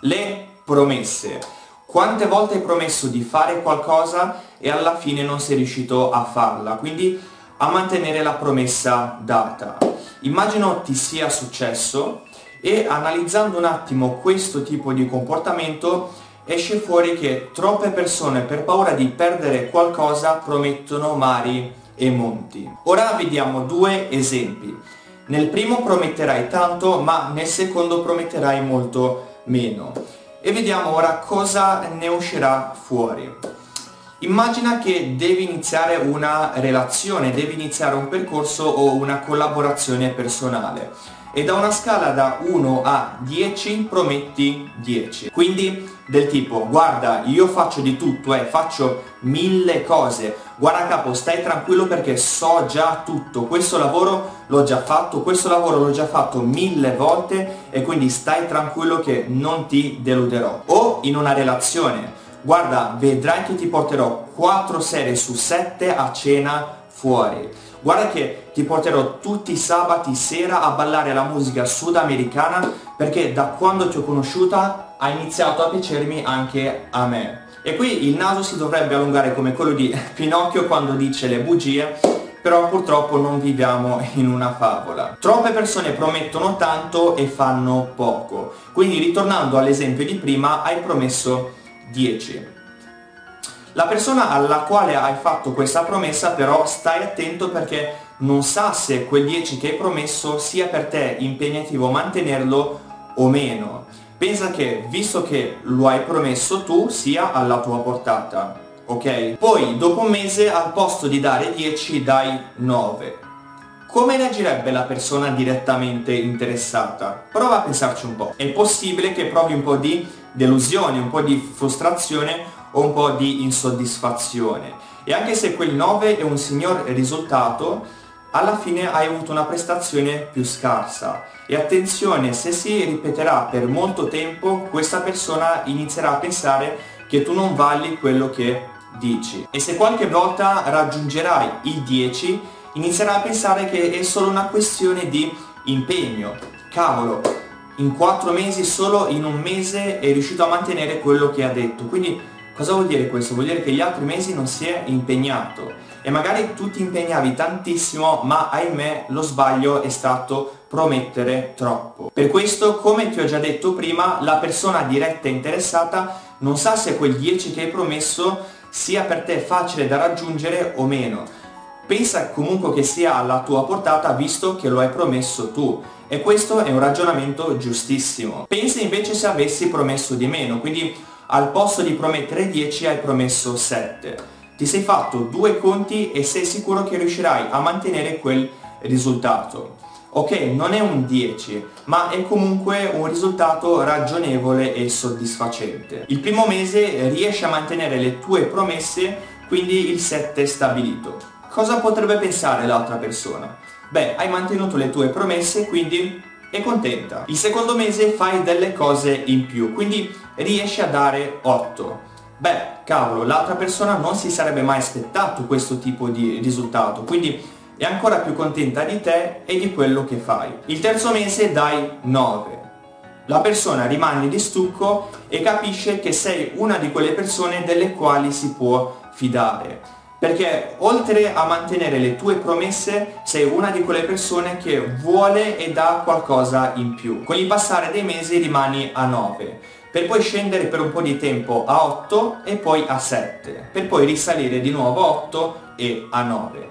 Le promesse. Quante volte hai promesso di fare qualcosa e alla fine non sei riuscito a farla? Quindi a mantenere la promessa data. Immagino ti sia successo e analizzando un attimo questo tipo di comportamento esce fuori che troppe persone per paura di perdere qualcosa promettono mari e monti. Ora vediamo due esempi. Nel primo prometterai tanto, ma nel secondo prometterai molto meno. E vediamo ora cosa ne uscirà fuori. Immagina che devi iniziare una relazione, devi iniziare un percorso o una collaborazione personale e da una scala da 1 a 10 prometti 10. Quindi del tipo, guarda, io faccio di tutto, eh, faccio mille cose, guarda capo, stai tranquillo perché so già tutto, questo lavoro l'ho già fatto, questo lavoro l'ho già fatto mille volte e quindi stai tranquillo che non ti deluderò. O in una relazione, guarda, vedrai che ti porterò 4 serie su 7 a cena fuori Guarda che ti porterò tutti i sabati sera a ballare la musica sudamericana perché da quando ti ho conosciuta ha iniziato a piacermi anche a me. E qui il naso si dovrebbe allungare come quello di Pinocchio quando dice le bugie, però purtroppo non viviamo in una favola. Troppe persone promettono tanto e fanno poco. Quindi ritornando all'esempio di prima, hai promesso 10. La persona alla quale hai fatto questa promessa però stai attento perché non sa se quel 10 che hai promesso sia per te impegnativo mantenerlo o meno. Pensa che, visto che lo hai promesso tu, sia alla tua portata, ok? Poi, dopo un mese, al posto di dare 10, dai 9. Come reagirebbe la persona direttamente interessata? Prova a pensarci un po'. È possibile che provi un po' di delusione, un po' di frustrazione o un po' di insoddisfazione. E anche se quel 9 è un signor risultato, alla fine hai avuto una prestazione più scarsa. E attenzione, se si ripeterà per molto tempo, questa persona inizierà a pensare che tu non vali quello che dici. E se qualche volta raggiungerai il 10, inizierà a pensare che è solo una questione di impegno. Cavolo, in 4 mesi, solo in un mese è riuscito a mantenere quello che ha detto. Quindi Cosa vuol dire questo? Vuol dire che gli altri mesi non si è impegnato e magari tu ti impegnavi tantissimo ma ahimè lo sbaglio è stato promettere troppo. Per questo, come ti ho già detto prima, la persona diretta interessata non sa se quel 10 che hai promesso sia per te facile da raggiungere o meno. Pensa comunque che sia alla tua portata visto che lo hai promesso tu. E questo è un ragionamento giustissimo. Pensa invece se avessi promesso di meno, quindi al posto di promettere 10 hai promesso 7. Ti sei fatto due conti e sei sicuro che riuscirai a mantenere quel risultato. Ok, non è un 10, ma è comunque un risultato ragionevole e soddisfacente. Il primo mese riesci a mantenere le tue promesse, quindi il 7 è stabilito. Cosa potrebbe pensare l'altra persona? Beh, hai mantenuto le tue promesse, quindi è contenta. Il secondo mese fai delle cose in più, quindi riesci a dare 8. Beh, cavolo, l'altra persona non si sarebbe mai aspettato questo tipo di risultato, quindi è ancora più contenta di te e di quello che fai. Il terzo mese dai 9. La persona rimane di stucco e capisce che sei una di quelle persone delle quali si può fidare perché oltre a mantenere le tue promesse sei una di quelle persone che vuole e dà qualcosa in più. Con il passare dei mesi rimani a 9, per poi scendere per un po' di tempo a 8 e poi a 7, per poi risalire di nuovo a 8 e a 9.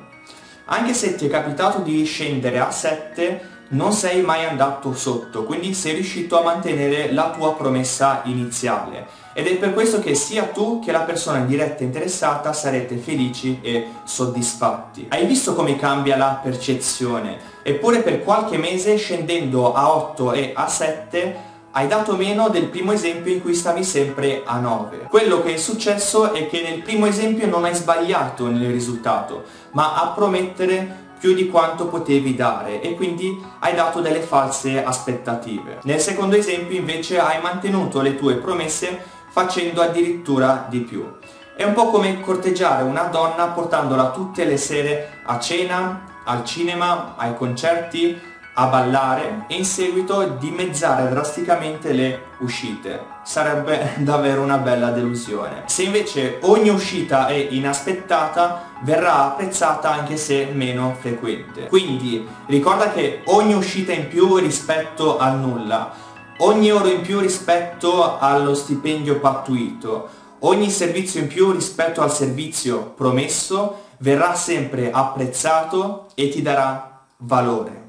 Anche se ti è capitato di scendere a 7, non sei mai andato sotto, quindi sei riuscito a mantenere la tua promessa iniziale. Ed è per questo che sia tu che la persona diretta interessata sarete felici e soddisfatti. Hai visto come cambia la percezione? Eppure per qualche mese scendendo a 8 e a 7 hai dato meno del primo esempio in cui stavi sempre a 9. Quello che è successo è che nel primo esempio non hai sbagliato nel risultato, ma a promettere più di quanto potevi dare e quindi hai dato delle false aspettative. Nel secondo esempio invece hai mantenuto le tue promesse facendo addirittura di più. È un po' come corteggiare una donna portandola tutte le sere a cena, al cinema, ai concerti, a ballare e in seguito dimezzare drasticamente le uscite. Sarebbe davvero una bella delusione. Se invece ogni uscita è inaspettata, verrà apprezzata anche se meno frequente. Quindi ricorda che ogni uscita in più rispetto al nulla, ogni euro in più rispetto allo stipendio pattuito, ogni servizio in più rispetto al servizio promesso verrà sempre apprezzato e ti darà valore.